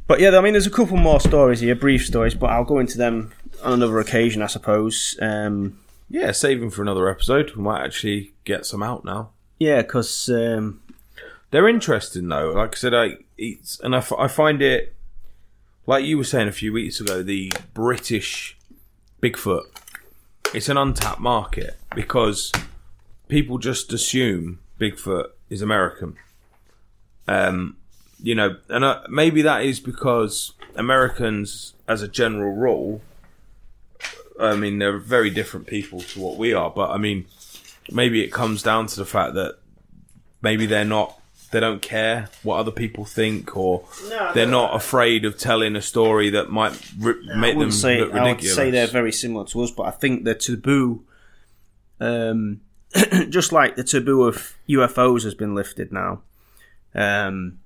But yeah, I mean, there's a couple more stories here, brief stories, but I'll go into them on another occasion, I suppose. Um, Yeah, saving for another episode. We might actually get some out now. yeah, because um, They're interesting though. Like I said, I it's and I, I find it like you were saying a few weeks ago. The British Bigfoot. It's an untapped market because people just assume Bigfoot is American. Um, you know, and uh, maybe that is because Americans, as a general rule, I mean, they're very different people to what we are. But I mean, maybe it comes down to the fact that maybe they're not they don't care what other people think or they're not afraid of telling a story that might ri- make them say look I would say they're very similar to us, but I think the taboo, um, just like the taboo of UFOs has been lifted now. Um,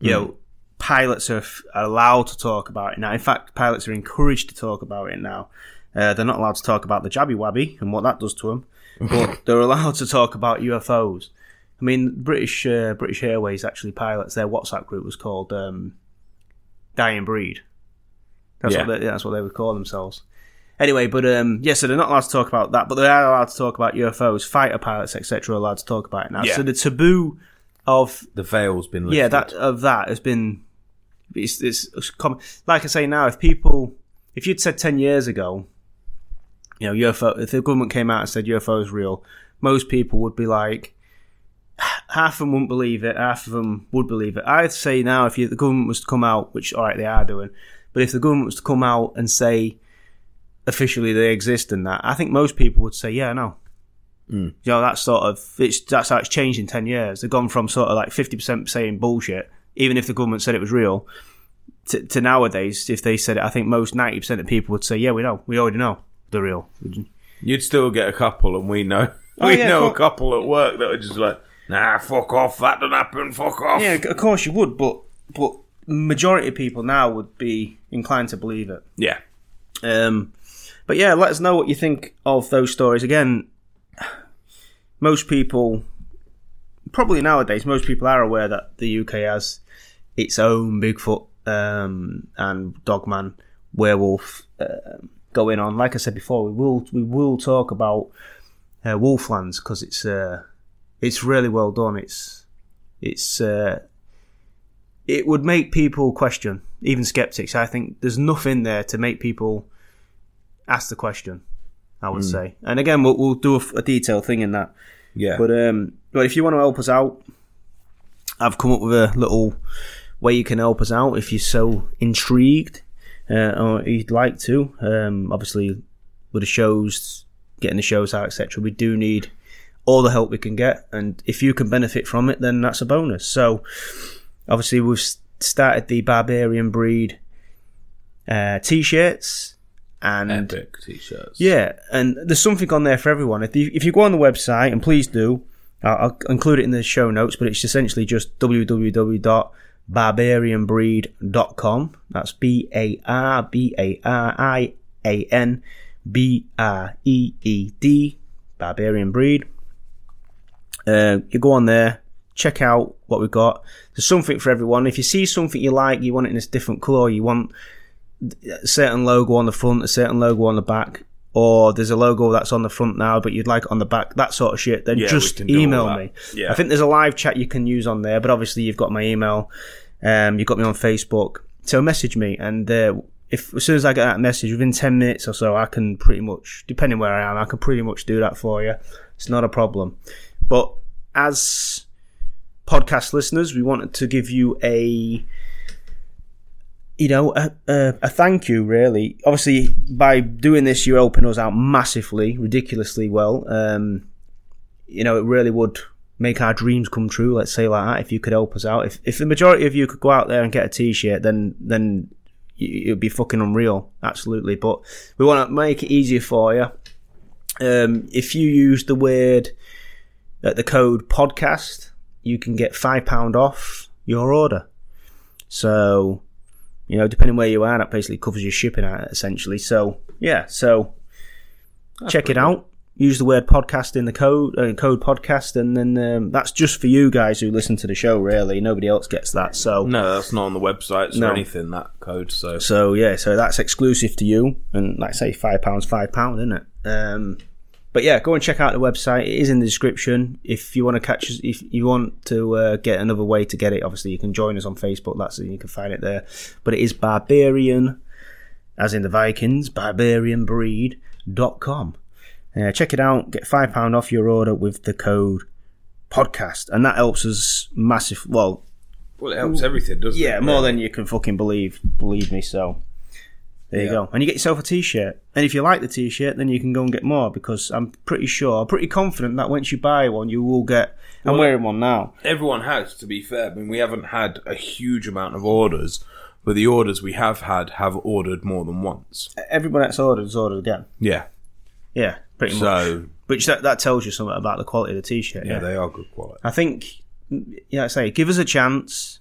you know, pilots are, f- are allowed to talk about it now. In fact, pilots are encouraged to talk about it now. Uh, they're not allowed to talk about the jabby wabby and what that does to them, but they're allowed to talk about UFOs. I mean, British uh, British Airways actually pilots their WhatsApp group was called um, Dying Breed. That's Yeah. what they, that's what they would call themselves. Anyway, but um, yeah, so they're not allowed to talk about that, but they are allowed to talk about UFOs, fighter pilots, etc. Are allowed to talk about it now. Yeah. So the taboo of the veil's been lifted. yeah, that of that has been it's, it's, it's common. Like I say now, if people, if you'd said ten years ago, you know, UFO, if the government came out and said UFO is real, most people would be like, half of them wouldn't believe it, half of them would believe it. I'd say now, if you, the government was to come out, which all right they are doing, but if the government was to come out and say officially they exist and that, I think most people would say, yeah, no. You know, that's sort of it's that's how it's changed in ten years. They've gone from sort of like fifty percent saying bullshit, even if the government said it was real, to, to nowadays, if they said it, I think most ninety percent of people would say, "Yeah, we know, we already know they're real." You'd still get a couple, and we know Oh, we yeah, know a couple at work that are just like, nah, fuck off, that didn't happen, fuck off. Yeah, of course you would, but but majority of people now would be inclined to believe it. yeah. Um, but yeah, let us know what you think of those stories. Again, most people, probably nowadays, most people are aware that the UK has its own Bigfoot um, and Dogman werewolf um going on. Like I said before, we will we will talk about uh, Wolflands because it's uh, it's really well done. It's it's uh, it would make people question, even skeptics. I think there's nothing there to make people ask the question. I would say, and again, we'll, we'll do a detailed thing in that. Yeah. But um, but if you want to help us out, I've come up with a little way you can help us out if you're so intrigued uh, or you'd like to. Um, obviously, with the shows, getting the shows out, etc., we do need all the help we can get, and if you can benefit from it, then that's a bonus. So, obviously, we've started the Barbarian Breed uh, t-shirts and Epic t-shirts. yeah, and there's something on there for everyone. If you, if you go on the website, and please do, I'll, I'll include it in the show notes, but it's essentially just www.barbarianbreed.com. That's B A R B A R I A N B R E E D, Barbarian Breed. Uh, you go on there, check out what we've got. There's something for everyone. If you see something you like, you want it in a different colour, you want a certain logo on the front, a certain logo on the back, or there's a logo that's on the front now, but you'd like it on the back, that sort of shit, then Yeah, just can do all email me. Yeah. I think there's a live chat you can use on there, but obviously you've got my email, um, you've got me on Facebook, so message me, and uh, if as soon as I get that message within ten minutes or so, I can pretty much, depending where I am, I can pretty much do that for you. It's not a problem. But as podcast listeners, we wanted to give you a you know, a, a, a thank you, really. Obviously, by doing this, you open us out massively, ridiculously well. Um, you know, it really would make our dreams come true. Let's say like that. If you could help us out, if if the majority of you could go out there and get a t-shirt, then then it would be fucking unreal. Absolutely. But we want to make it easier for you. Um, if you use the word, uh, the code podcast, you can get five pound off your order. So, you know, depending where you are, that basically covers your shipping out essentially. So, yeah. So, check it out. Use the word podcast in the code, uh, code podcast, and then um, that's just for you guys who listen to the show. Really, nobody else gets that. So, No, that's not on the websites No. or anything. That code. So so yeah, so that's exclusive to you, and like I say, five pounds, five pound, isn't it? Um, but yeah, go and check out the website. It is in the description. If you want to catch us, if you want to uh, get another way to get it, obviously you can join us on Facebook. That's you can find it there. But it is barbarian, as in the Vikings, barbarianbreed.com. Uh, check it out. Get five pound off your order with the code podcast, and that helps us massive. Well, well, it helps everything, doesn't it? yeah, more than you can fucking believe. Believe me. So there you go. And you get yourself a t-shirt. And if you like the t-shirt, then you can go and get more because I'm pretty sure, pretty confident that once you buy one, you will get. I'm wearing one now. Everyone has, to be fair. I mean, we haven't had a huge amount of orders, but the orders we have had have ordered more than once. Everyone that's ordered has ordered again. Yeah. Yeah, pretty much. So Which that, that tells you something about the quality of the t-shirt. yeah, Yeah, they are good quality. I think, yeah, I say, give us a chance.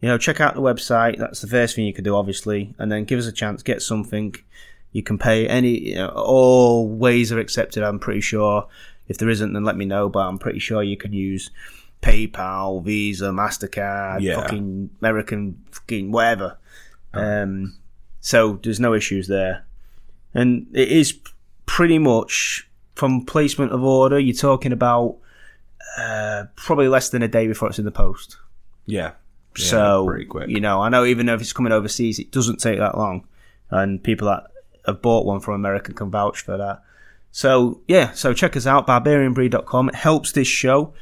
You know, check out the website. That's the first thing you could do, obviously, and then give us a chance. Get something. You can pay any. You know, all ways are accepted. I'm pretty sure. If there isn't, then let me know. But I'm pretty sure you can use PayPal, Visa, Mastercard, Yeah. fucking American, fucking whatever. Um, so there's no issues there, and it is pretty much from placement of order. You're talking about uh, probably less than a day before it's in the post. Yeah. Yeah, so you know, I know even though if it's coming overseas, it doesn't take that long, and people that have bought one from America can vouch for that. So yeah, so check us out, barbarianbreed.com. It helps this show.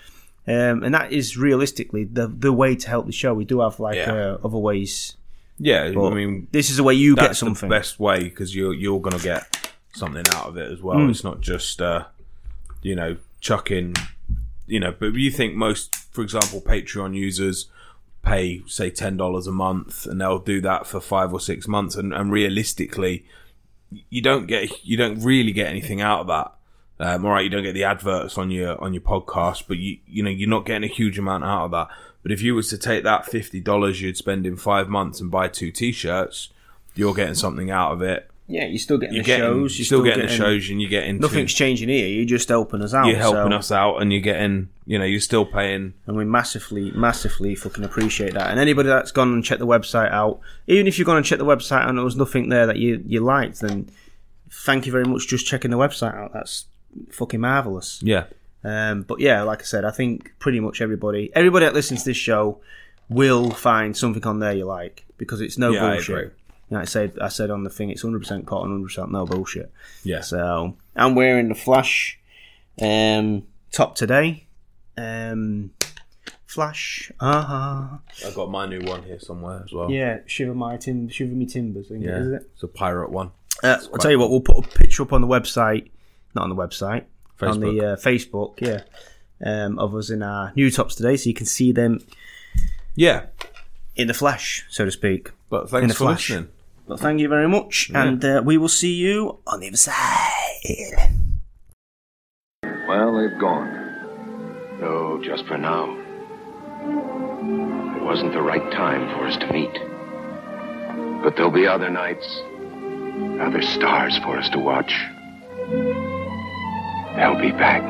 Um, and that is realistically the the way to help the show. We do have like Yeah. uh, other ways. Yeah, I mean, this is the way you get something. best way because you're you're gonna get something out of it as well. Hmm. It's not just uh, you know chucking, you know. But you think most, for example, Patreon users pay say ten dollars a month, and they'll do that for five or six months, and, and realistically, you don't get you don't really get anything out of that. Um, all right, you don't get the adverts on your on your podcast, but you you know you're not getting a huge amount out of that. But if you was to take that fifty dollars you'd spend in five months and buy two t-shirts, you're getting something out of it. Yeah, you're still getting You're the getting, shows. you're still, getting, the shows, and you're getting Nothing's changing here. You're just helping us out. you're helping so- us out, and you're getting you know you're still paying. and we massively, massively fucking appreciate that. And anybody that's gone and checked the website out, even if you've gone and checked the website and there was nothing there that you you liked, then thank you very much just checking the website out. That's fucking marvelous. Yeah, Um, but yeah, like I said, I think pretty much everybody, everybody that listens to this show, will find something on there you like because it's no Yeah, bullshit. Like I said, I said on the thing, it's 100% cotton, 100% no bullshit. yeah. So I'm wearing the Flash um, top today. Um, Flash, uh-huh. I've got my new one here somewhere as well. Yeah, shiver my tim, shiver me timbers. I think, yeah. is it? It's a pirate one. Uh, I'll tell you what, we'll put a picture up on the website, not on the website, on the uh, Facebook, yeah, um, of us in our new tops today, so you can see them Yeah, in the flesh, so to speak. but In thanks for flash. listening. Well, thank you very much, yeah. and uh, we will see you on the other side. Well, they've gone. No, just for now, it wasn't the right time for us to meet. But there'll be other nights, other stars for us to watch. They'll be back.